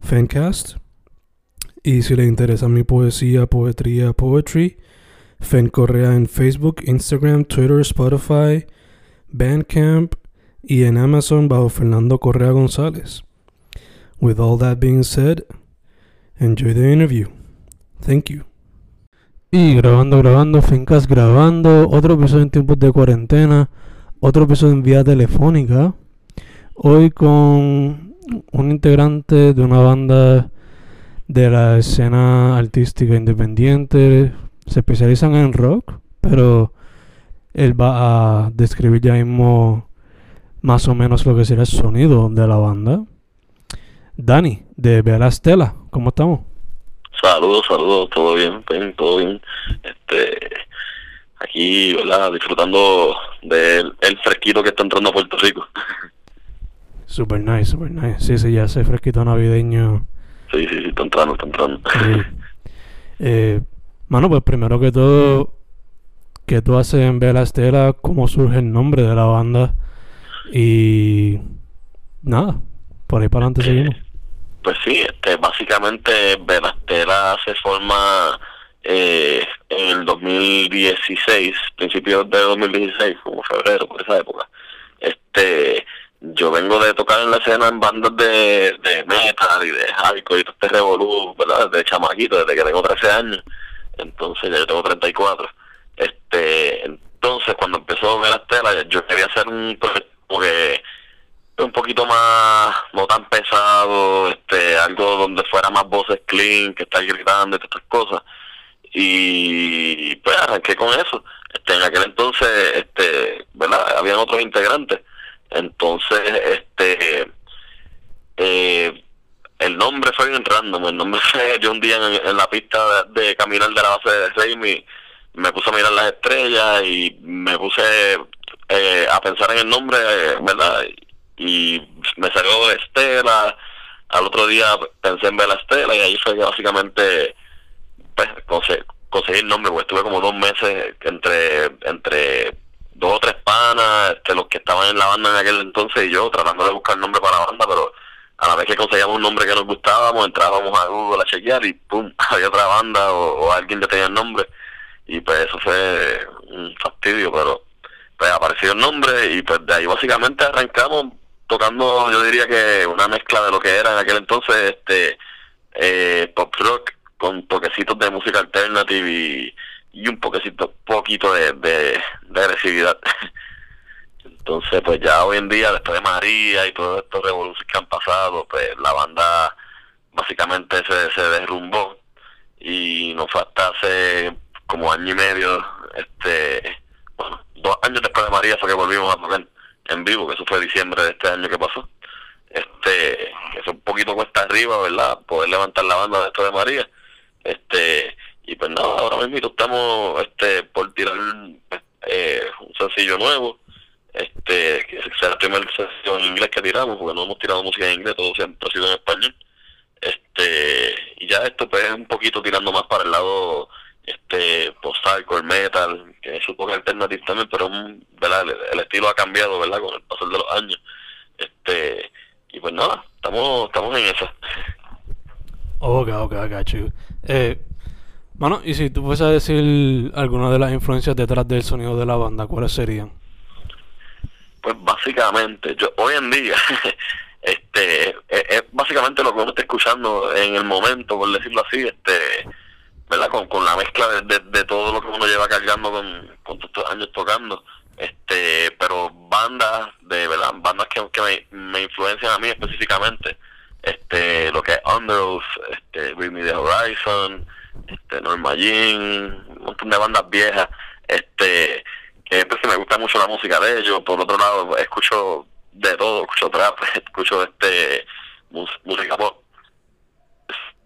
Fancast. Y si le interesa mi poesía, poetría, poetry, Fen Correa en Facebook, Instagram, Twitter, Spotify, Bandcamp y en Amazon bajo Fernando Correa González. With all that being said, enjoy the interview. Thank you. Y grabando, grabando, Fincas grabando, otro episodio en tiempos de cuarentena, otro episodio en vía telefónica. Hoy con un integrante de una banda de la escena artística independiente. Se especializan en rock, pero él va a describir ya mismo más o menos lo que será el sonido de la banda. Dani, de Vera Estela, ¿cómo estamos? Saludos, saludos, todo bien, bien, todo bien. Este, aquí, ¿verdad? Disfrutando del el fresquito que está entrando a Puerto Rico. Super nice, super nice. Sí, sí, ya ese fresquito navideño. Sí, sí, sí, está entrando, está entrando. Sí. Eh, mano, pues primero que todo, ¿qué tú haces en Vela Estela? ¿Cómo surge el nombre de la banda? Y nada, por ahí para adelante seguimos. Pues sí, este, básicamente Velastela se forma eh, en el 2016, principios de 2016, como febrero, por esa época. Yo vengo de tocar en la escena en bandas de, de metal y de hardcore y todo este revolú, ¿verdad? Desde chamaquito, desde que tengo 13 años. Entonces ya yo tengo 34. Este, entonces cuando empezó Velastela, yo quería hacer un proyecto un poquito más, no tan pesado, este, algo donde fuera más voces clean, que estar gritando y todas estas cosas. Y pues arranqué con eso. Este, en aquel entonces, este, ¿verdad? Habían otros integrantes. Entonces, este, eh, el nombre fue bien random. El nombre fue, yo un día en, la pista de, caminar de la base de Raimi, me puse a mirar las estrellas y me puse eh, a pensar en el nombre, ¿verdad? y me salió Estela, al otro día pensé en ver la Estela y ahí fue que básicamente pues, conseguí, el nombre, porque estuve como dos meses entre entre dos o tres panas, este, los que estaban en la banda en aquel entonces y yo tratando de buscar nombre para la banda, pero a la vez que conseguíamos un nombre que nos gustábamos, entrábamos a Google a chequear y pum, había otra banda o, alguien que tenía el nombre. Y pues eso fue un fastidio, pero pues apareció el nombre y pues de ahí básicamente arrancamos tocando, yo diría que una mezcla de lo que era en aquel entonces este eh, pop rock con toquecitos de música alternative y, y un poquecito, poquito de, de, agresividad. Entonces, pues ya hoy en día, después de María y todos estos revoluciones que han pasado, pues la banda básicamente se, se derrumbó y nos fue hace como año y medio, este, bueno, dos años después de María fue que volvimos a tocar en vivo, que eso fue diciembre de este año que pasó. Este, que es un poquito cuesta arriba, ¿verdad? Poder levantar la banda de esto de María. Este, y pues nada, ahora mismo estamos este por tirar eh, un sencillo nuevo. Este, que será el primer sencillo en inglés que tiramos, porque no hemos tirado música en inglés, todo siempre ha sido en español. Este, y ya esto pues es un poquito tirando más para el lado este post-hardcore metal, que es un poco alternativo también, pero ¿verdad? El, estilo ha cambiado, ¿verdad? Con el paso de los años. Este, y pues nada, estamos, estamos en eso. Ok, ok, I Eh, bueno, y si tú fueses a decir alguna de las influencias detrás del sonido de la banda, ¿cuáles serían? Pues básicamente, yo hoy en día, este, es básicamente lo que uno está escuchando en el momento, por decirlo así, este ¿verdad? Con, con la mezcla de, de, todo lo que uno lleva cargando con, con estos años tocando. este Pero bandas, de verdad, bandas que, que me, influencian a mí específicamente, este lo que es Underoath, este, Bring Me The Horizon, este, Norma Jean, un montón de bandas viejas, este que pues, me gusta mucho la música de ellos. Por otro lado, escucho de todo, escucho trap, escucho este música pop.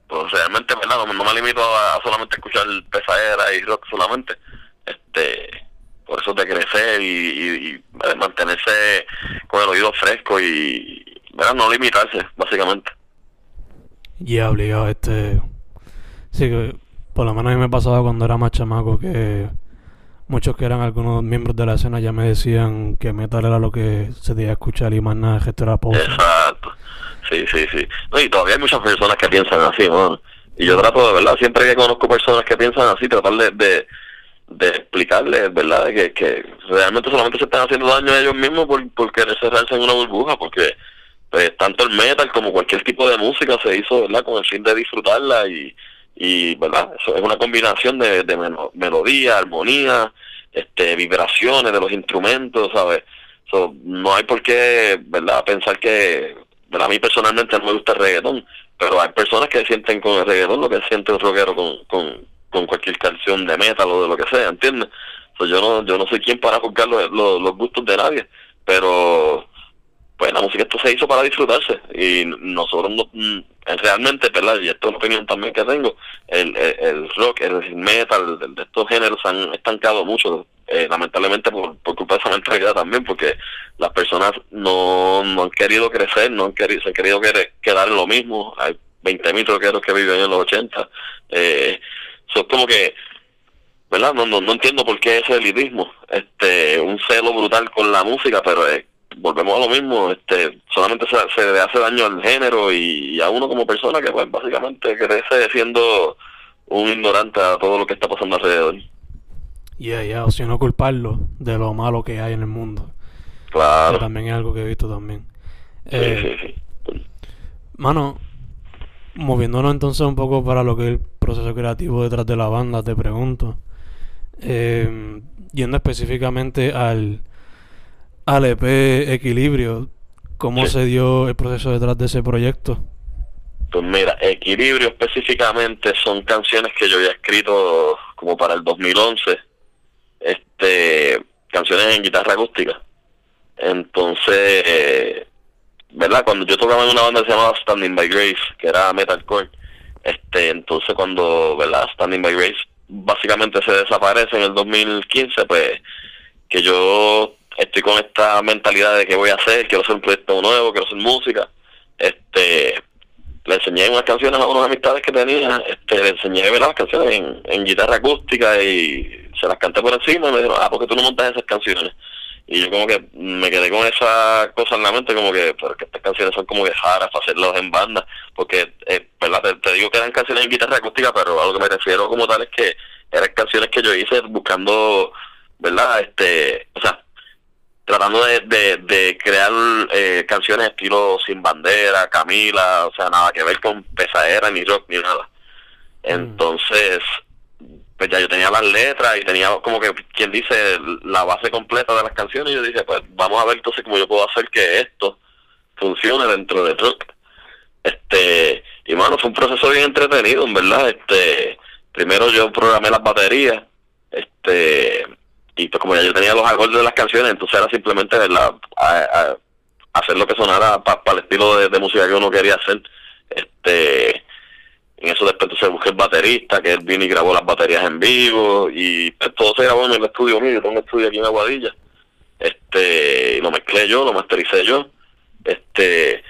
Pues realmente verdad no, me limito a, solamente escuchar pesadera y rock solamente. Este por eso de crecer y, mantenerse con el oído fresco y ¿verdad? no limitarse básicamente. Y yeah, obligado este sí que por lo menos a mí me pasaba cuando era más chamaco que muchos que eran algunos miembros de la escena ya me decían que metal era lo que se debía escuchar y más nada que esto era exacto Sí, sí, sí. y todavía hay muchas personas que piensan así, ¿no? Y yo trato de, ¿verdad? Siempre que conozco personas que piensan así, tratar de, de, explicarles, ¿verdad? Que, que realmente solamente se están haciendo daño a ellos mismos por, por querer cerrarse una burbuja, porque pues, tanto el metal como cualquier tipo de música se hizo, ¿verdad? Con el fin de disfrutarla y, y ¿verdad? Eso es una combinación de, melodía, armonía, este, vibraciones de los instrumentos, ¿sabes? no hay por qué, ¿verdad? Pensar que a mí personalmente no me gusta el reggaetón, pero hay personas que sienten con el reggaetón lo que siente un rockero con, con, con cualquier canción de metal o de lo que sea, ¿entiendes? yo no yo no soy quien para juzgar los, gustos de nadie, pero pues la música esto se hizo para disfrutarse y nosotros no, mm, realmente, ¿verdad? Y esto es una opinión también que tengo, el, el, rock, el metal, de estos géneros han estancado mucho eh, lamentablemente por, por culpa de esa mentalidad también, porque las personas no, no han querido crecer, no han querido, se han querido quedar en lo mismo. Hay 20.000 rockeros que viven en los 80. Eh, son como que, ¿verdad? No, no, no entiendo por qué ese elitismo, este, un celo brutal con la música, pero eh, volvemos a lo mismo, este, solamente se, se le hace daño al género y, a uno como persona que pues básicamente crece siendo un ignorante a todo lo que está pasando alrededor. Yeah, yeah, o si no culparlo de lo malo que hay en el mundo. Claro. también es algo que he visto también. Eh, Mano, moviéndonos entonces un poco para lo que es el proceso creativo detrás de la banda, te pregunto. Eh, yendo específicamente al, al EP Equilibrio, ¿cómo se dio el proceso detrás de ese proyecto? Pues mira, Equilibrio específicamente son canciones que yo había escrito como para el 2011 este canciones en guitarra acústica. Entonces, eh, ¿verdad? Cuando yo tocaba en una banda que se llamaba Standing by Grace, que era metalcore, este, entonces cuando, ¿verdad? Standing by Grace básicamente se desaparece en el 2015, pues que yo estoy con esta mentalidad de que voy a hacer, quiero hacer un proyecto nuevo, quiero hacer música, este le enseñé unas canciones a unas amistades que tenía, este, le enseñé ¿verdad? las canciones en, en guitarra acústica y se las canté por encima y me dijeron, ah, porque tú no montas esas canciones? Y yo como que me quedé con esa cosa en la mente, como que, porque estas canciones son como que para hacerlas en banda, porque, eh, ¿verdad? Te, digo que eran canciones en guitarra acústica, pero a lo que me refiero como tal es que eran canciones que yo hice buscando, ¿verdad? Este, o sea, tratando de, de, crear eh, canciones estilo Sin Bandera, Camila, o sea, nada que ver con pesadera, ni rock, ni nada. Mm. Entonces, pues ya yo tenía las letras y tenía como que, quien dice, la base completa de las canciones y yo dije, pues vamos a ver entonces cómo yo puedo hacer que esto funcione dentro de rock. Este, y bueno, fue un proceso bien entretenido, en verdad. Este, primero yo programé las baterías, este, y pues como ya yo tenía los acordes de las canciones, entonces era simplemente, ¿verdad? hacer lo que sonara para el estilo de, música que uno quería hacer. Este, en eso después se busqué el baterista, que él vino y grabó las baterías en vivo, y pues, todo se grabó en el estudio mío, yo tengo un estudio aquí en Aguadilla. Este, lo mezclé yo, lo mastericé yo. Este,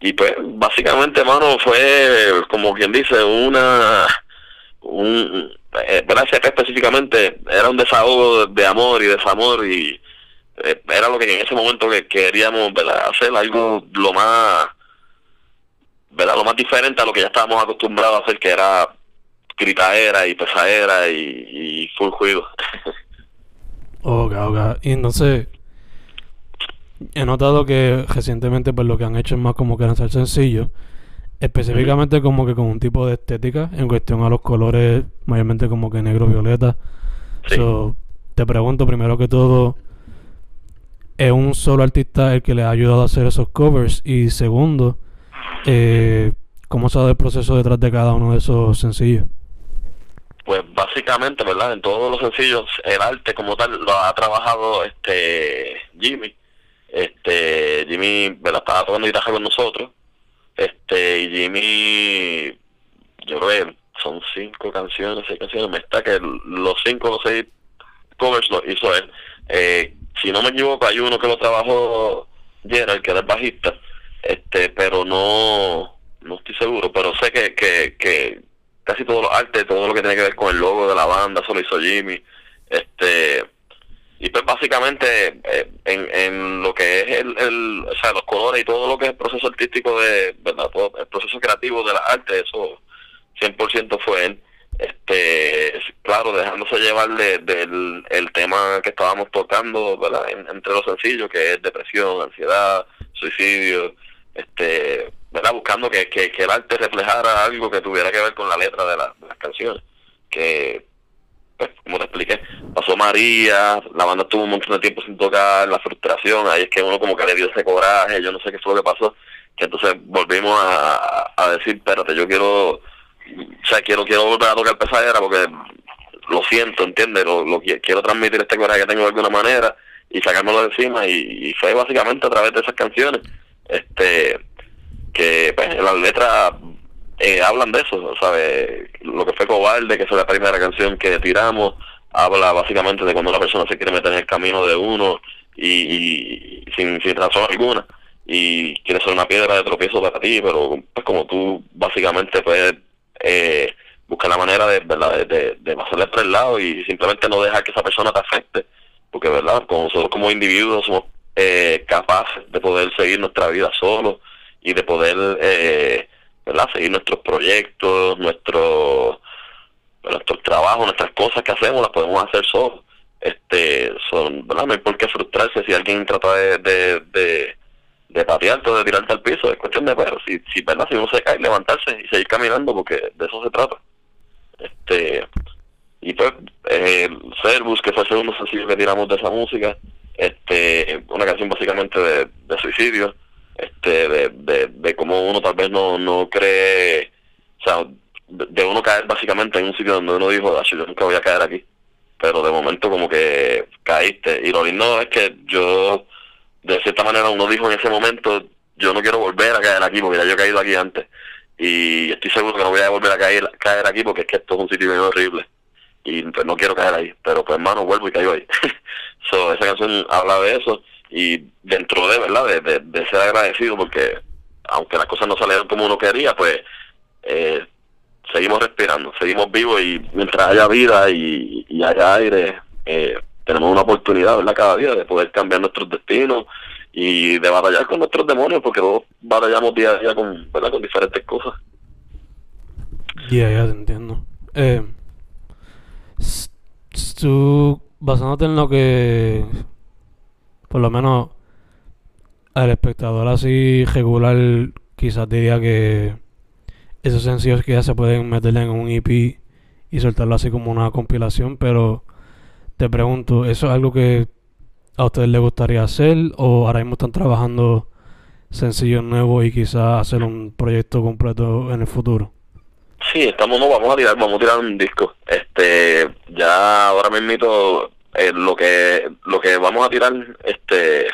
y pues básicamente, mano, fue como quien dice, una un eh, gracias específicamente era un desahogo de amor y desamor y eh, era lo que en ese momento que queríamos hacer algo lo más ¿verdad? Lo más diferente a lo que ya estábamos acostumbrados a hacer, que era gritaera y pesadera y, y full juego. ok, ok. Y entonces, he notado que recientemente pues lo que han hecho es más como que lanzar sencillo. Específicamente como que con un tipo de estética en cuestión a los colores, mayormente como que negro, violeta. Sí. So, te pregunto primero que todo, ¿es un solo artista el que le ha ayudado a hacer esos covers? Y segundo, eh, ¿cómo se ha dado el proceso detrás de cada uno de esos sencillos? Pues básicamente, ¿verdad? En todos los sencillos, el arte como tal lo ha trabajado este Jimmy. Este Jimmy, ¿verdad? Estaba tocando guitarra con nosotros. Este, y Jimmy, yo creo que son cinco canciones, seis canciones, me está que los cinco o seis covers los hizo él. Eh, si no me equivoco, hay uno que lo trabajó Gerald, que era el bajista, este, pero no, no estoy seguro, pero sé que, que, casi todos los artes, todo lo que tiene que ver con el logo de la banda, eso lo hizo Jimmy. Este, y pues básicamente eh, en, en lo que es el, el, o sea, los colores y todo lo que es el proceso artístico de, ¿verdad? Todo el proceso creativo de la arte, eso 100% fue él. Este, claro, dejándose llevar de, del el tema que estábamos tocando, ¿verdad? En- entre los sencillos, que es depresión, ansiedad, suicidio, este, ¿verdad? Buscando que, que, que el arte reflejara algo que tuviera que ver con la letra de, de las canciones. Que, pues, como te expliqué, pasó María, la banda estuvo un montón de tiempo sin tocar, la frustración, ahí es que uno como que le dio ese coraje, yo no sé qué fue lo que pasó, que entonces volvimos a, a decir, espérate, yo quiero, o sea, quiero, quiero volver a tocar pesadera porque lo siento, ¿entiendes? Lo, lo qui- quiero transmitir este coraje que tengo de alguna manera y sacármelo de encima y, y fue básicamente a través de esas canciones, este, que pues, las letras eh, hablan de eso, ¿sabes? Lo que fue Cobarde, que fue la primera canción que tiramos, habla básicamente de cuando una persona se quiere meter en el camino de uno y, y- y sin, sin razón alguna y quiere ser una piedra de tropiezo para ti, pero pues como tú básicamente puedes eh, buscar la manera de, ¿verdad? de, de, de pasarle por el lado y simplemente no dejar que esa persona te afecte, porque verdad, como nosotros como individuos somos eh, capaces de poder seguir nuestra vida solos y de poder eh, ¿verdad? seguir nuestros proyectos, nuestros nuestros trabajos, nuestras cosas que hacemos las podemos hacer solos. Este, son, ¿verdad? No hay por qué frustrarse si alguien trata de, de, de, de patearte o de tirarte al piso, es cuestión de pero si, si verdad, si uno se cae, levantarse y seguir caminando porque de eso se trata. Este, y pues eh, Servus, que fue el segundo sencillo que tiramos de esa música, este, una canción básicamente de, de suicidio, este, cómo uno tal vez no, no cree, o sea, de, uno caer básicamente en un sitio donde uno dijo, "Acho, yo nunca voy a caer aquí, pero de momento como que caíste, y lo lindo es que yo, de cierta manera uno dijo en ese momento, yo no quiero volver a caer aquí porque ya yo he caído aquí antes, y estoy seguro que no voy a volver a caer, caer aquí porque es que esto es un sitio bien horrible. Y pues no quiero caer ahí, pero pues hermano vuelvo y caigo ahí. so, esa canción habla de eso. Y dentro de, ¿verdad? De, de ser agradecido porque aunque las cosas no salieron como uno quería, pues eh, seguimos respirando, seguimos vivos y mientras haya vida y, haya aire, eh, tenemos una oportunidad, ¿verdad? Cada día de poder cambiar nuestros destinos y de batallar con nuestros demonios porque todos batallamos día a día con, ¿verdad? Con diferentes cosas. Ya, ya te entiendo. Eh, basándote en lo que, por lo menos, al espectador así regular, quizás diría que esos sencillos que ya se pueden meter en un EP y soltarlo así como una compilación, pero te pregunto, ¿eso es algo que a ustedes les gustaría hacer o ahora mismo están trabajando sencillos nuevos y quizás hacer un proyecto completo en el futuro? Sí, estamos, no, vamos a tirar, vamos a tirar un disco. Este, ya ahora mismo eh, lo que lo que vamos a tirar, este,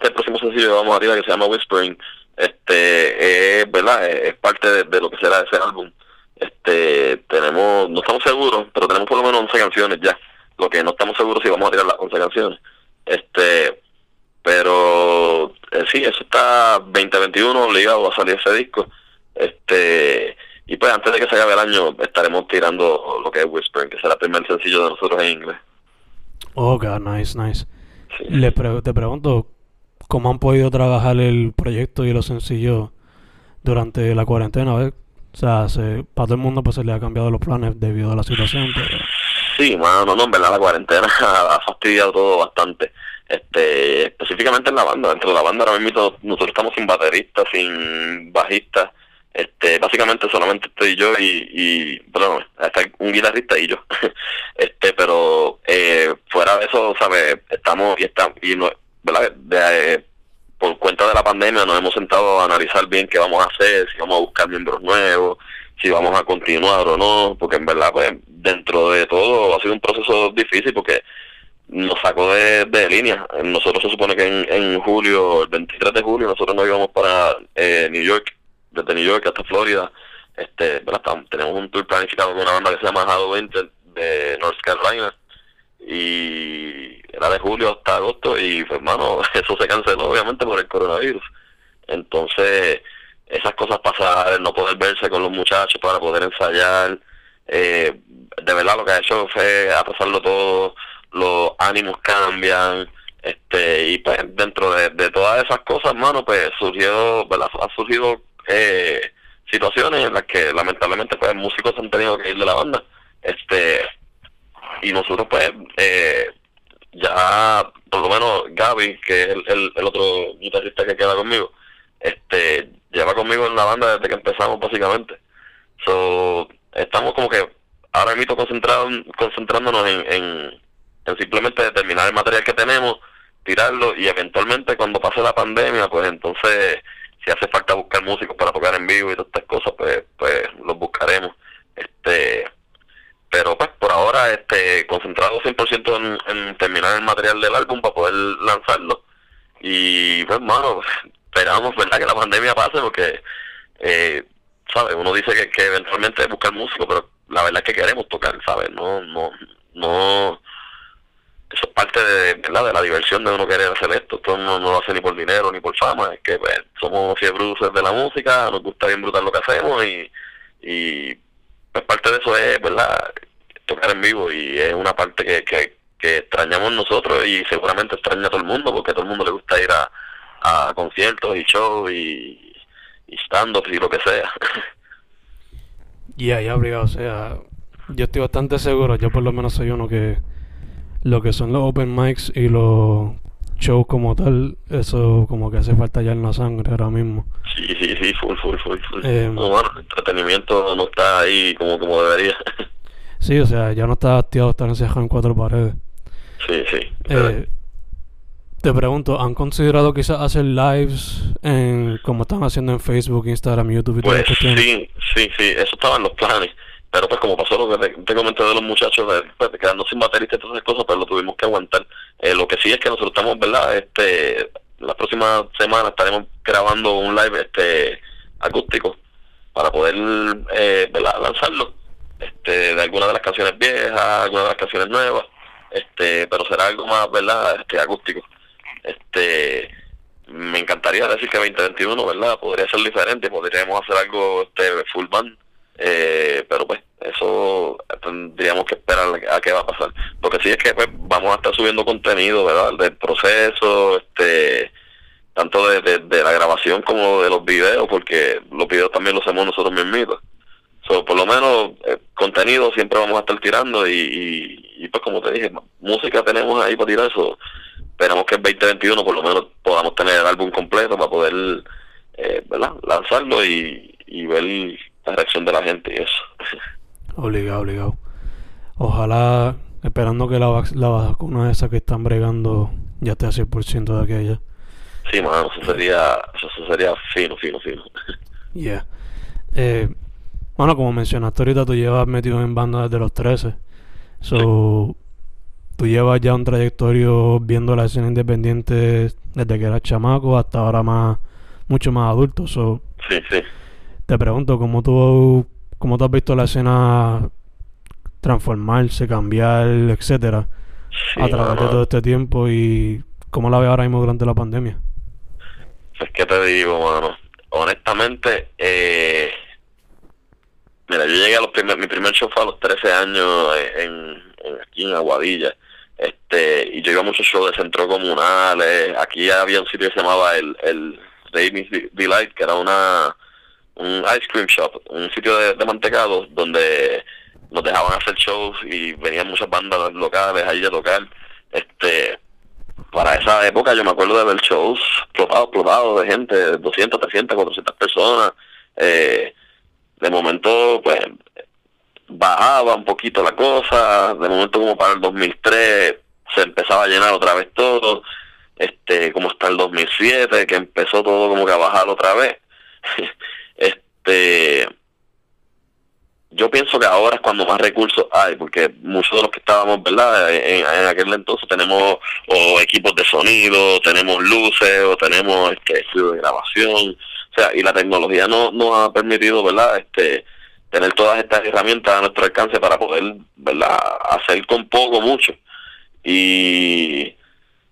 este próximo sencillo que vamos a tirar que se llama Whispering, este, es, verdad, es, es parte de, de lo que será ese álbum. Este, tenemos, no estamos seguros, pero tenemos por lo menos 11 canciones ya. Lo que no estamos seguros si vamos a tirar las 11 canciones. Este, pero eh, sí, eso está 2021 obligado a salir ese disco. Este, y pues antes de que se acabe el año estaremos tirando lo que es Whispering, que será el primer sencillo de nosotros en inglés. Oh, God, nice, nice. Sí. Le pre- te pregunto, ¿cómo han podido trabajar el proyecto y los sencillos durante la cuarentena? ¿ves? O sea, se, para todo el mundo pues se le ha cambiado los planes debido a la situación, pero... Sí, mano, no, en verdad la cuarentena ha fastidiado todo bastante. este específicamente en la banda dentro de la banda ahora mismo nosotros estamos sin baterista sin bajista este básicamente solamente estoy yo y, y bueno está un guitarrista y yo este pero eh, fuera de eso sabes estamos y estamos y no de, eh, por cuenta de la pandemia nos hemos sentado a analizar bien qué vamos a hacer si vamos a buscar miembros nuevos si vamos a continuar o no porque en verdad pues dentro de todo ha sido un proceso difícil porque nos sacó de, de línea. Nosotros se supone que en, en julio, el 23 de julio, nosotros nos íbamos para eh, New York, desde New York hasta Florida. Este, tenemos un tour planificado con una banda que se llama Hado Winter de North Carolina y era de julio hasta agosto y pues hermano eso se canceló obviamente por el coronavirus. Entonces esas cosas pasaron no poder verse con los muchachos para poder ensayar eh, de verdad lo que ha hecho fue a todo los ánimos cambian, este y pues dentro de, todas esas cosas, hermano, pues surgió, ha surgido eh, situaciones en las que lamentablemente pues músicos han tenido que ir de la banda, este y nosotros pues eh, ya por lo menos Gaby, que es el, el, otro guitarrista que queda conmigo, este lleva conmigo en la banda desde que empezamos básicamente. So, estamos como que ahora mismo concentrados concentrándonos en en simplemente determinar el material que tenemos, tirarlo y eventualmente cuando pase la pandemia, pues entonces si hace falta buscar músicos para tocar en vivo y todas estas cosas, pues pues los buscaremos. Este pero pues por ahora este concentrado 100% en, en terminar el material del álbum para poder lanzarlo y pues hermano esperamos verdad que la pandemia pase porque eh, sabes uno dice que, eventualmente buscar músicos pero la verdad es que queremos tocar sabes no no no eso es parte de, ¿verdad? de la diversión de uno querer hacer esto. Esto no, lo hace ni por dinero ni por fama, es que pues, somos fiebruces de la música, nos gusta bien brutal lo que hacemos y, y pues parte de eso es, ¿verdad? Tocar en vivo y es una parte que, que, que extrañamos nosotros y seguramente extraña a todo el mundo porque a todo el mundo le gusta ir a, a conciertos y shows y, y stand-ups y lo que sea. Y ahí obligado, o sea, yo estoy bastante seguro, yo por lo menos soy uno que lo que son los open mics y los shows como tal, eso como que hace falta ya en la sangre ahora mismo. Sí, sí, sí, full, full, full. full. Eh, bueno, el entretenimiento no está ahí como, como debería. sí, o sea, ya no está activado estar encerrado en cuatro paredes. Sí, sí. Eh, te pregunto, ¿han considerado quizás hacer lives en como están haciendo en Facebook, Instagram, YouTube y pues, Sí, sí, sí, eso estaba en los planes. Pero pues como pasó lo que te, comenté de los muchachos, de, pues, quedando sin baterista y todas esas cosas, pues lo tuvimos que aguantar. Eh, lo que sí es que nosotros estamos, ¿verdad? Este, la próxima semana estaremos grabando un live este acústico para poder eh, ¿verdad? lanzarlo este, de algunas de las canciones viejas, algunas de las canciones nuevas, este, pero será algo más, ¿verdad? Este, acústico. Este, me encantaría decir que 2021, ¿verdad? Podría ser diferente, podríamos hacer algo este, full band eh, pero pues eso tendríamos que esperar a qué va a pasar. Lo que sí es que pues vamos a estar subiendo contenido, ¿verdad? Del proceso, este tanto de, la grabación como de los videos, porque los videos también los hacemos nosotros mismos. So, por lo menos eh, contenido siempre vamos a estar tirando y, y, pues como te dije, música tenemos ahí para tirar eso. Esperamos que en 2021 por lo menos podamos tener el álbum completo para poder eh, ¿verdad? lanzarlo y, y ver la reacción de la gente y eso. Obligado, obligado. Ojalá, esperando que la, la vacuna esa que están bregando ya esté a 100% de aquella. Sí, mano, eso sería, eso sería fino, fino, fino. Yeah. Eh, bueno, como mencionaste ahorita, tú llevas metido en banda desde los 13. So, tú llevas ya un trayectorio viendo la escena independiente desde que eras chamaco hasta ahora más, mucho más adulto. So, sí, sí. Te pregunto, ¿cómo tú, cómo tú has visto la escena transformarse, cambiar, etcétera, a través de todo este tiempo y cómo la ves ahora mismo durante la pandemia? Pues, ¿qué te digo, mano? Honestamente, eh, mira, yo llegué a los primer, mi primer show fue a los 13 años en, aquí en Aguadilla. Este, y yo iba a muchos shows de centro comunales. Aquí había un sitio que se llamaba el, el Delight, que era una un ice cream shop, un sitio de, mantecados donde nos dejaban hacer shows y venían muchas bandas locales ahí a tocar. Este, para esa época yo me acuerdo de ver shows explotados, explotados de gente, 200, 300, 400 personas. Eh, de momento, pues, bajaba un poquito la cosa. De momento, como para el 2003, se empezaba a llenar otra vez todo. Este, como hasta el 2007, que empezó todo como que a bajar otra vez. este yo pienso que ahora es cuando más recursos hay, porque muchos de los que estábamos, ¿verdad? En, aquel entonces tenemos o equipos de sonido, tenemos luces, o tenemos este estudio de grabación, o sea, y la tecnología no nos ha permitido, ¿verdad? Este tener todas estas herramientas a nuestro alcance para poder, ¿verdad? Hacer con poco mucho. Y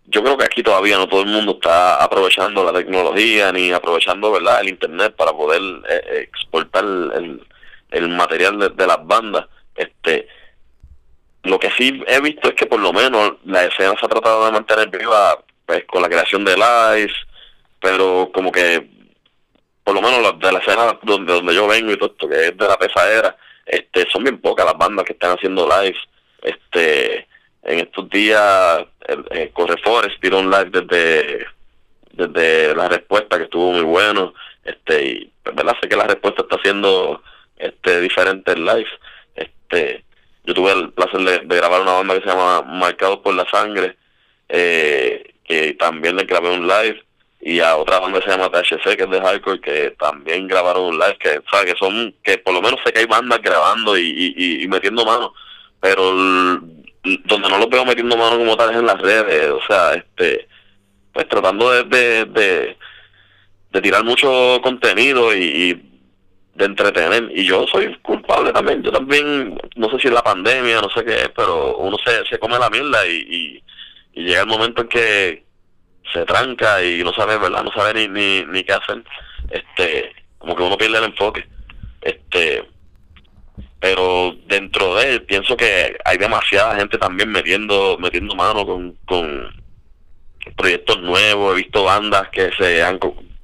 yo creo que aquí todavía no todo el mundo está aprovechando la tecnología ni aprovechando, ¿verdad? El internet para poder eh, exportar el el material de, las bandas. Este, lo que sí he visto es que por lo menos la escena se ha tratado de mantener viva pues con la creación de lives, pero como que por lo menos de la escena donde donde yo vengo y todo esto que es de la pesadera, este son bien pocas las bandas que están haciendo lives. Este en estos días eh, Correforest tiró un live desde desde la respuesta que estuvo muy bueno, este y pues, verdad sé que la respuesta está haciendo este diferentes live. Este, yo tuve el placer de, grabar una banda que se llama Marcados por la Sangre, eh, que también le grabé un live, y a otra banda que se llama THC, que es de hardcore, que también grabaron un live, que, ¿sabes? que son, que por lo menos sé que hay bandas grabando y, y, metiendo mano, pero donde no los veo metiendo mano como tal es en las redes, o sea, este, pues tratando de, de, de, tirar mucho contenido y de entretener. Y yo soy culpable también. Yo también, no sé si es la pandemia, no sé qué pero uno se, se come la mierda y, y, llega el momento en que se tranca y no sabe, ¿verdad? No sabe ni, ni, ni qué hacer. Este, como que uno pierde el enfoque. Este, pero dentro de él pienso que hay demasiada gente también metiendo metiendo mano con, con proyectos nuevos he visto bandas que se han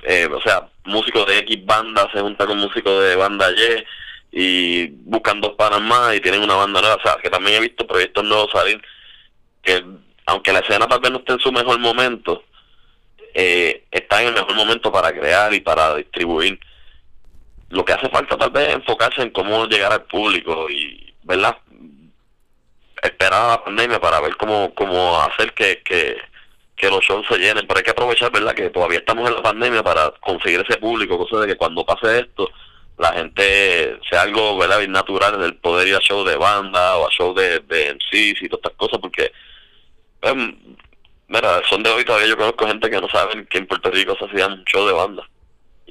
eh, o sea músicos de X banda se junta con músicos de banda Y y buscan dos panas más y tienen una banda nueva. O sea, que también he visto proyectos nuevos salir que, aunque la escena tal vez no esté en su mejor momento, eh, está en el mejor momento para crear y para distribuir. Lo que hace falta tal vez es enfocarse en cómo llegar al público y, ¿verdad? Esperar a la pandemia para ver cómo, cómo hacer que, que, los shows se llenen, pero hay que aprovechar, ¿verdad? Que todavía estamos en la pandemia para conseguir ese público, cosa de que cuando pase esto, la gente sea algo, ¿verdad? natural del poder ir a shows de banda o a shows de, de MCs y todas estas cosas, porque, pues, son de hoy todavía yo conozco gente que no saben que en Puerto Rico se hacían shows de banda.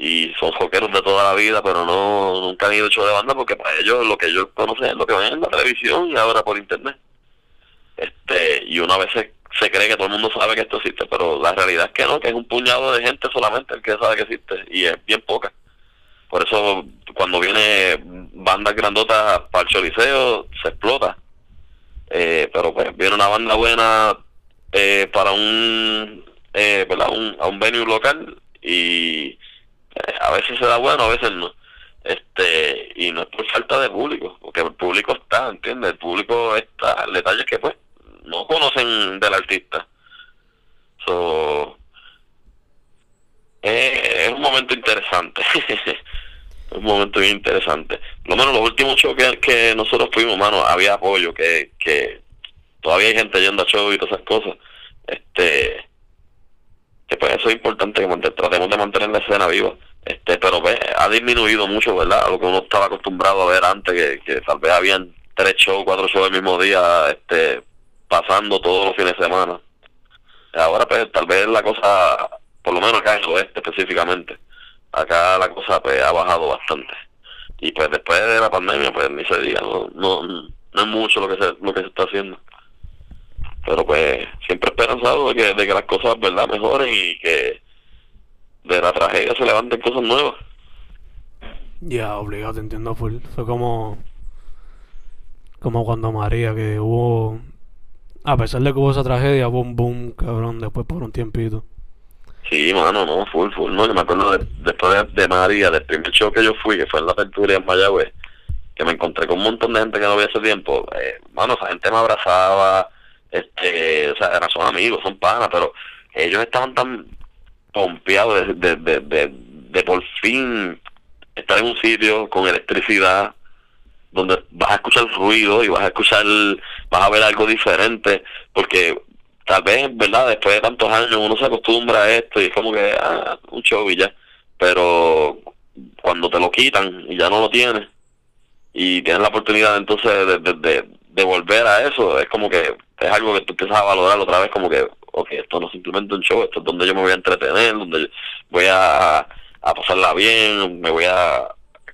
Y son joqueros de toda la vida, pero no nunca han ido show de banda porque para ellos lo que ellos conocen es lo que ven en la televisión y ahora por internet. Este, y una vez se cree que todo el mundo sabe que esto existe, pero la realidad es que no, que es un puñado de gente solamente el que sabe que existe y es bien poca. Por eso cuando viene bandas grandotas para el choliseo se explota. Eh, pero pues viene una banda buena eh, para un, eh, un a un venue local y a veces se da bueno, a veces no. Este, y no es por falta de público, porque el público está, ¿entiendes? El público está, el detalle es que pues no conocen del artista. So, es un momento interesante. un momento bien interesante. Lo menos los últimos shows que, nosotros fuimos, mano, había apoyo, que, que todavía hay gente yendo a shows y todas esas cosas. Este, que pues eso es importante, que tratemos de mantener la escena viva. Este, pero ve, ha disminuido mucho, ¿verdad? lo que uno estaba acostumbrado a ver antes, que, que tal vez habían tres shows, cuatro shows el mismo día, este, pasando todos los fines de semana. Ahora pues tal vez la cosa, por lo menos acá en el oeste específicamente, acá la cosa pues ha bajado bastante. Y pues después de la pandemia pues ni se diga, no, no, no es mucho lo que se, lo que se está haciendo. Pero pues siempre esperanzado de que, de que las cosas verdad mejoren y que de la tragedia se levanten cosas nuevas. Ya, obligado, te entiendo Fue como como cuando María, que hubo a pesar de que hubo esa tragedia, boom, boom, cabrón, después por un tiempito. Sí, mano, no, full, full, no, yo me acuerdo de, después de, María, del primer show que yo fui, que fue en la apertura en Mayagüez, que me encontré con un montón de gente que no había hace tiempo, eh, mano, esa gente me abrazaba, este, o sea, son amigos, son panas, pero ellos estaban tan pompeados de, de, de, de, por fin estar en un sitio con electricidad donde vas a escuchar ruido y vas a escuchar, vas a ver algo diferente, porque tal vez, ¿verdad? Después de tantos años uno se acostumbra a esto y es como que, ah, un show y ya, pero cuando te lo quitan y ya no lo tienes y tienes la oportunidad entonces de, de, de volver a eso, es como que es algo que tú empiezas a valorar otra vez como que, ok, esto no es simplemente un show, esto es donde yo me voy a entretener, donde voy a, a pasarla bien, me voy a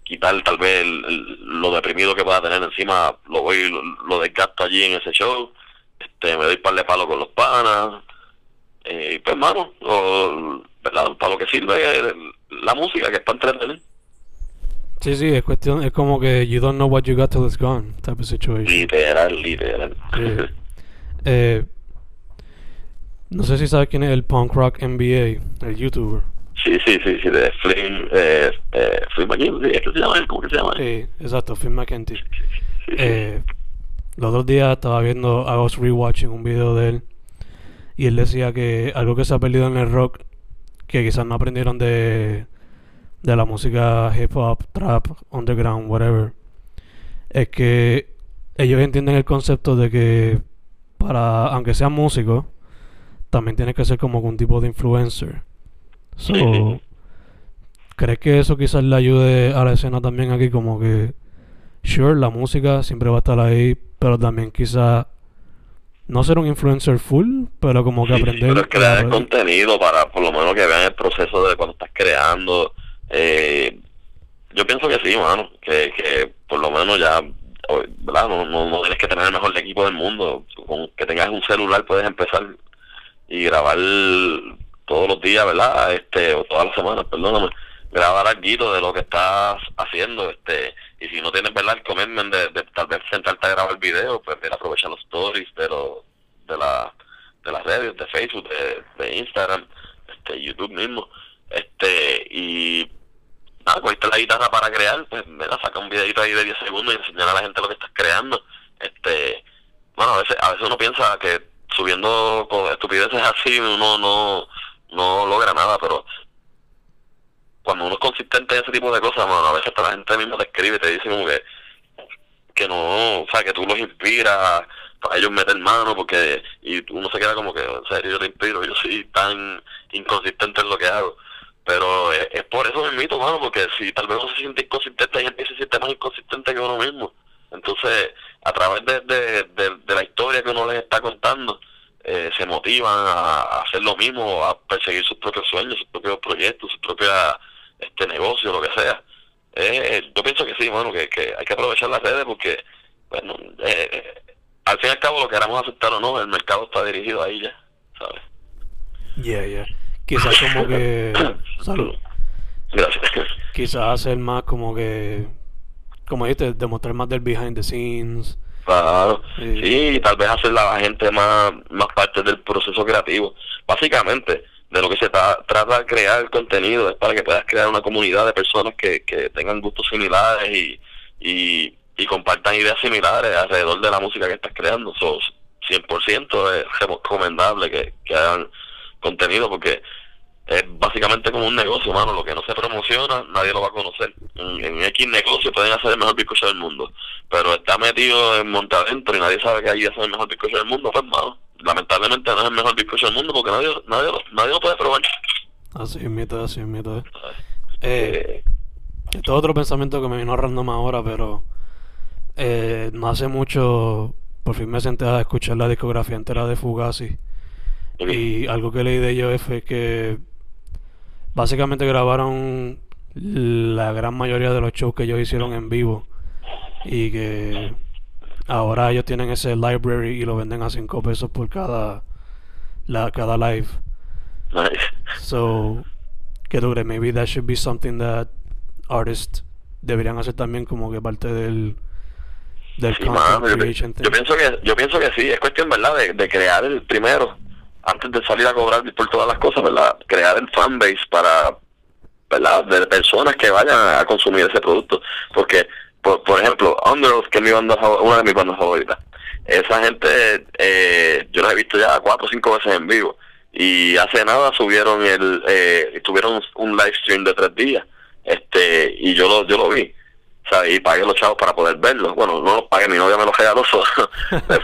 quitar tal vez lo deprimido que pueda tener encima, lo voy, lo, desgasto allí en ese show, este, me doy par de palo con los panas, eh, y pues hermano, para lo que sirve la música, que es para entretener. Sí, sí, es cuestión, es como que you don't know what you got till it's gone, type of situation. Literal, literal. Eh, no sé si sabes quién es el Punk Rock NBA, el youtuber. Sí, sí, sí, sí, de Flynn, eh, eh, Flynn McKenty, ¿qué se llama ¿Cómo se llama Sí, exacto, Flynn McKenty. Eh, los dos días estaba viendo, I was rewatching un video de él y él decía que algo que se ha perdido en el rock, que quizás no aprendieron de, de la música hip hop, trap, underground, whatever, es que ellos entienden el concepto de que para, aunque sea músico, también tiene que ser como algún tipo de influencer. So, ¿Crees que eso quizás le ayude a la escena también aquí? Como que, sure, la música siempre va a estar ahí, pero también quizás no ser un influencer full, pero como que aprender. pero crear el contenido para por lo menos que vean el proceso de cuando estás creando. Eh, yo pienso que sí, mano, que, que por lo menos ya ¿verdad? No, no, tienes que tener el mejor equipo del mundo. Con que tengas un celular puedes empezar y grabar todos los días, ¿verdad? Este, o todas las semanas, perdóname, grabar algo de lo que estás haciendo, este, y si no tienes, ¿verdad? El commitment de, de, tal vez sentarte a grabar video, pues ver aprovechar los stories de, de, la, de las redes, de Facebook, de, Instagram, este, YouTube mismo, este, y nada, cogiste la guitarra para crear, pues mira, saca un videito ahí de 10 segundos y enseñar a la gente lo que estás creando. Este, bueno, a veces, a veces uno piensa que subiendo con estupideces así uno no, no logra nada, pero cuando uno es consistente en ese tipo de cosas, bueno, a veces hasta la gente misma te escribe y te dice como que, que no, o sea, que tú los inspiras para ellos meter mano, porque, y uno se queda como que, o sea, yo te inspiro, yo soy tan inconsistente en lo que hago pero es, por eso me mito, mano, porque si tal vez uno se siente inconsistente, hay gente que se siente más inconsistente que uno mismo. Entonces, a través de, de, la historia que uno les está contando, eh, se motivan a, hacer lo mismo, a perseguir sus propios sueños, sus propios proyectos, su propia este negocio, lo que sea. Eh, yo pienso que sí, mano, que, que hay que aprovechar las redes porque, bueno, eh, al fin y al cabo lo queramos aceptar o no, el mercado está dirigido ahí ya, ¿sabes? Yeah, yeah quizás como que salud. Quizás hacer más como que como dijiste demostrar más del behind the scenes. Claro. Sí, tal vez hacer la gente más más parte del proceso creativo. Básicamente de lo que se trata de crear contenido es para que puedas crear una comunidad de personas que, que tengan gustos similares y, y, y compartan ideas similares alrededor de la música que estás creando. So, 100% es recomendable que, que hagan contenido porque es básicamente como un negocio, mano. Lo que no se promociona, nadie lo va a conocer. En, X negocio pueden hacer el mejor bizcocho del mundo, pero está metido en Montadentro y nadie sabe que ahí es el mejor bizcocho del mundo, pues, mano. Lamentablemente no es el mejor bizcocho del mundo porque nadie, nadie, nadie lo puede probar. Así es mito, así es mito. Eh. Eh, este es otro pensamiento que me vino random ahora, pero eh, no hace mucho por fin me senté a escuchar la discografía entera de Fugazi. Y algo que leí de ellos fue que básicamente grabaron la gran mayoría de los shows que ellos hicieron en vivo. Y que ahora ellos tienen ese library y lo venden a 5 pesos por cada, la, cada live. Nice. So, ¿qué tú crees? Maybe that should be something that artists deberían hacer también como que parte del del yo, yo, pienso que yo pienso que sí es cuestión verdad de, de crear el primero antes de salir a cobrar por todas las cosas, ¿verdad? Crear el fanbase para, ¿verdad? De personas que vayan a consumir ese producto. Porque, por, por ejemplo, Underoath, que es mi banda, una de mis bandas favoritas, esa gente eh, yo los he visto ya cuatro o cinco veces en vivo. Y hace nada subieron el eh, tuvieron un live stream de tres días. Este y yo lo yo lo vi. Y pagué los chavos para poder verlo. Bueno no los pagué mi novia me los regaló fue,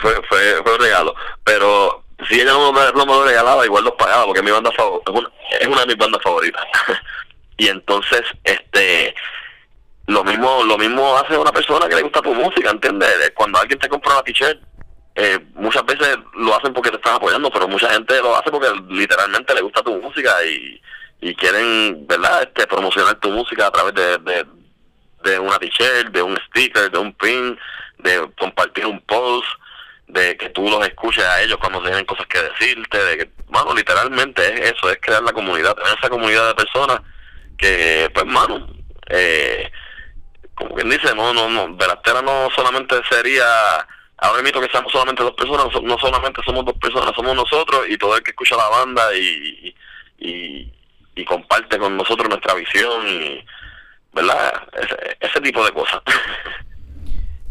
fue fue un regalo. Pero si ella no me, no me lo regalaba igual los pagaba porque mi banda favorita es una de mis bandas favoritas y entonces este lo mismo lo mismo hace una persona que le gusta tu música ¿entiendes? cuando alguien te compra una t-shirt eh, muchas veces lo hacen porque te están apoyando, pero mucha gente lo hace porque literalmente le gusta tu música y, y quieren, ¿verdad?, este, promocionar tu música a través de, de, de una t-shirt, de un sticker, de un pin, de compartir un post, de que tú los escuches a ellos cuando tienen cosas que decirte, de que, mano, literalmente es eso, es crear la comunidad, esa comunidad de personas que, pues, mano, eh, como quien dice, no, no, no, Verastera no solamente sería ahora admito que seamos solamente dos personas, no solamente somos dos personas, somos nosotros y todo el que escucha la banda y, y, comparte con nosotros nuestra visión y, ¿verdad? Ese, tipo de cosas.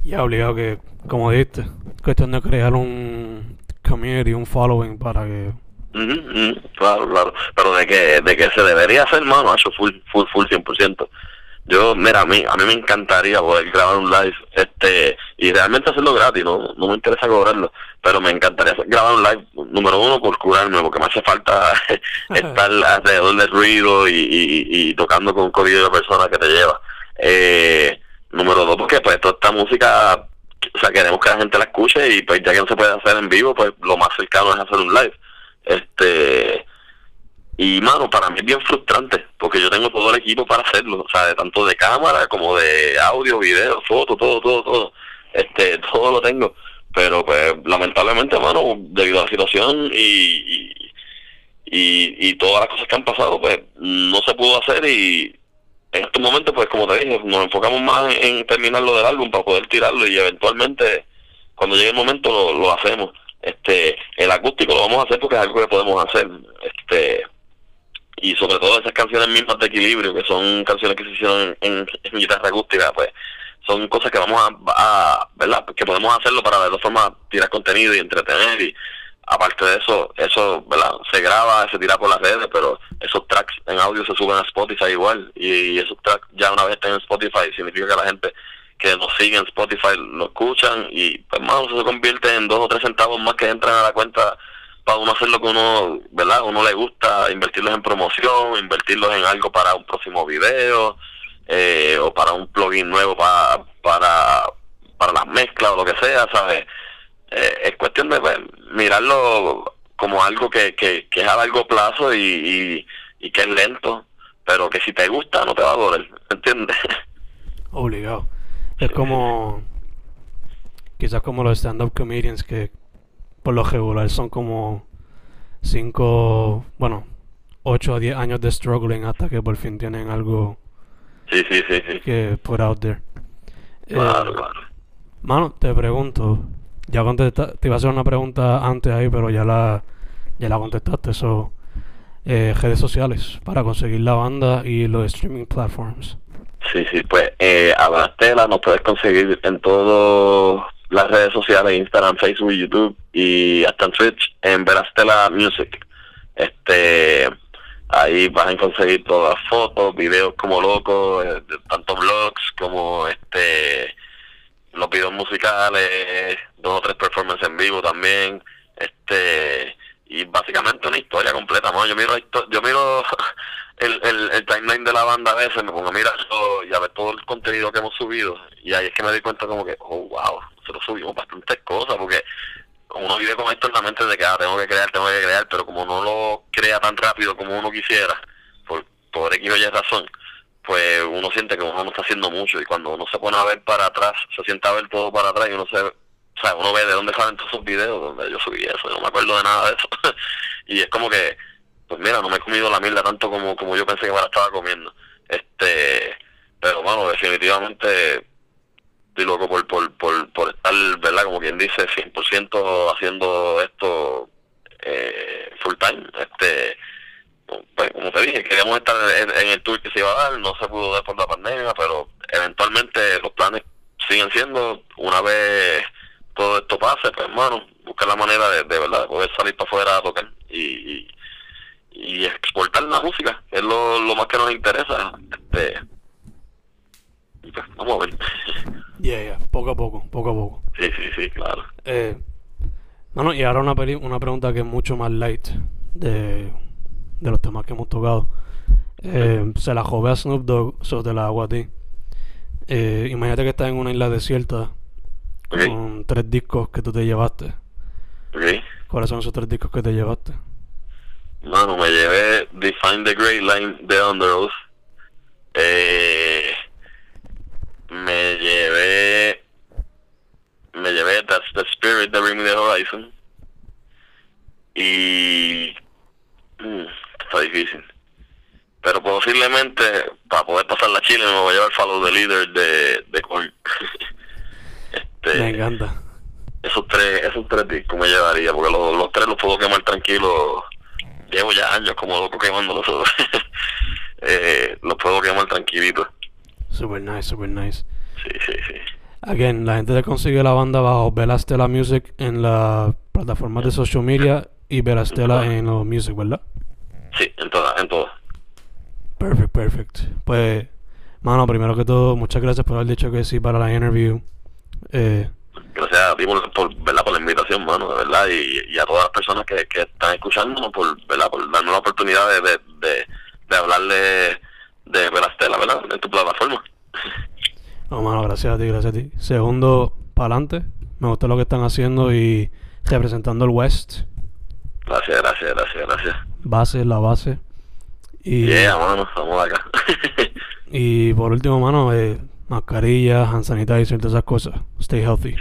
Ya obligado que, como dijiste, cuestión de crear un community, un following para que... claro, claro. Pero de que, de que se debería hacer, mano, eso full, full, full 100%. Yo, mira, a mí, a mí me encantaría poder grabar un live este y realmente hacerlo gratis, no, no me interesa cobrarlo, pero me encantaría grabar un live, número uno, por curarme, porque me hace falta estar alrededor del ruido y, y, tocando con un de persona que te lleva. Eh, número dos, porque pues toda esta música, o sea, queremos que la gente la escuche y pues ya que no se puede hacer en vivo, pues lo más cercano es hacer un live. Este y, mano, para mí es bien frustrante, porque yo tengo todo el equipo para hacerlo, o sea, de tanto de cámara como de audio, video, foto, todo, todo, todo. Este, todo lo tengo. Pero, pues, lamentablemente, mano, debido a la situación y, y, y, todas las cosas que han pasado, pues, no se pudo hacer y en estos momentos, pues, como te dije, nos enfocamos más en, terminar lo del álbum para poder tirarlo y eventualmente, cuando llegue el momento, lo, lo hacemos. Este, el acústico lo vamos a hacer porque es algo que podemos hacer. Este, y sobre todo esas canciones mismas de equilibrio, que son canciones que se hicieron en, guitarra acústica, pues son cosas que vamos a, ¿verdad? Que podemos hacerlo para de todas formas tirar contenido y entretener y aparte de eso, eso, ¿verdad? Se graba, se tira por las redes, pero esos tracks en audio se suben a Spotify igual y, esos tracks ya una vez estén en Spotify significa que la gente que nos sigue en Spotify lo escuchan y pues más se convierte en dos o tres centavos más que entran a la cuenta para uno hacer lo que uno, ¿verdad? Uno le gusta, invertirlos en promoción, invertirlos en algo para un próximo video, eh, o para un plugin nuevo para, para, para las mezclas o lo que sea, ¿sabes? Eh, es cuestión de pues, mirarlo como algo que, que, es a largo plazo y, y, que es lento, pero que si te gusta no te va a doler, ¿entiendes? Obligado. Es como, quizás como los stand-up comedians que por lo regular son como 5, bueno, 8 a 10 años de struggling hasta que por fin tienen algo sí, sí, sí, sí. que put out there. Claro, eh, claro. Mano, te pregunto, ya contesta, te iba a hacer una pregunta antes ahí, pero ya la, ya la contestaste. Eso, eh, redes sociales para conseguir la banda y los streaming platforms. Sí, sí, pues eh, a Bastela nos puedes conseguir en todo las redes sociales, Instagram, Facebook, YouTube y hasta en Twitch en Verastela Music. Este, ahí vas a conseguir todas las fotos, videos como locos, eh, tanto blogs como este los videos musicales, dos o tres performances en vivo también, este y básicamente una historia completa, ¿no? Yo miro yo miro el, el, el, timeline de la banda a veces, me pongo a mirar y a ver todo el contenido que hemos subido y ahí es que me doy cuenta como que, oh wow, nosotros subimos bastantes cosas porque uno vive con esto en la mente de que ah, tengo que crear, tengo que crear, pero como no lo crea tan rápido como uno quisiera, por, por X o Y razón, pues uno siente que uno no está haciendo mucho y cuando uno se pone a ver para atrás, se sienta a ver todo para atrás y uno se o sea, uno ve de dónde salen todos esos videos donde yo subí eso, yo no me acuerdo de nada de eso. y es como que, pues mira, no me he comido la mierda tanto como, como yo pensé que me la estaba comiendo. Este, pero bueno, definitivamente estoy loco por, por, por, por estar, ¿verdad? Como quien dice, 100% haciendo esto eh, full time. Este, pues, como te dije, queríamos estar en, el tour que se iba a dar, no se pudo dar por la pandemia, pero eventualmente los planes siguen siendo, una vez todo esto pase, pues hermano, buscar la manera de, de verdad de poder salir para afuera a tocar y, y, y exportar la música, es lo, lo más que nos interesa. Este, y pues, vamos a ver. Yeah, yeah, poco a poco, poco a poco. Sí, sí, sí, claro. Eh, mano, y ahora una, peli- una pregunta que es mucho más light de, de los temas que hemos tocado. Eh, se la jove a Snoop Dogg, so te la hago a ti. Eh, imagínate que estás en una isla desierta con tres discos que tú te llevaste. ¿Cuáles son esos tres discos que te llevaste? Mano, me llevé Define the Great Line de Under Oath. Eh, me llevé. Me llevé That's the Spirit de Bring Me the Horizon. Y. mm, está difícil. Pero posiblemente, para poder pasar la Chile, me voy a llevar Follow the Leader de, de Korn. este, Me encanta. esos tres, esos tres discos me llevaría, porque los, los tres los puedo quemar tranquilo. Llevo ya años como loco quemándolos. eh, los puedo quemar tranquilito. Super nice, super nice. Sí, sí, sí. Again, la gente te consigue la banda bajo Velastela Music en las plataformas de social media y Velastela en los music, ¿verdad? Sí, en todas, en todas. Perfect, perfect. Pues, mano, primero que todo, muchas gracias por haber dicho que sí para la interview. Eh, Gracias a ti por, por, ¿verdad? por la invitación, mano, de verdad, y, y a todas las personas que, que están escuchándonos por, ¿verdad? por darnos la oportunidad de, de, de, de hablarle de Verastela, ¿verdad? En tu plataforma. no, mano, gracias a ti, gracias a ti. Segundo, para adelante. Me gusta lo que están haciendo y representando el West. Gracias, gracias, gracias, gracias. Base, la base. Y, Yeah, mano, estamos acá. y por último, mano, eh, mascarilla, hand sanitizer, todas esas cosas. Stay healthy.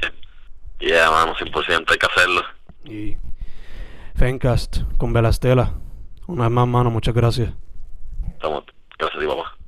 yeah, mano, 100%, hay que hacerlo. Y Fencast con Velastela. Una vez más, mano, muchas gracias. Estamos, gracias a ti, papá.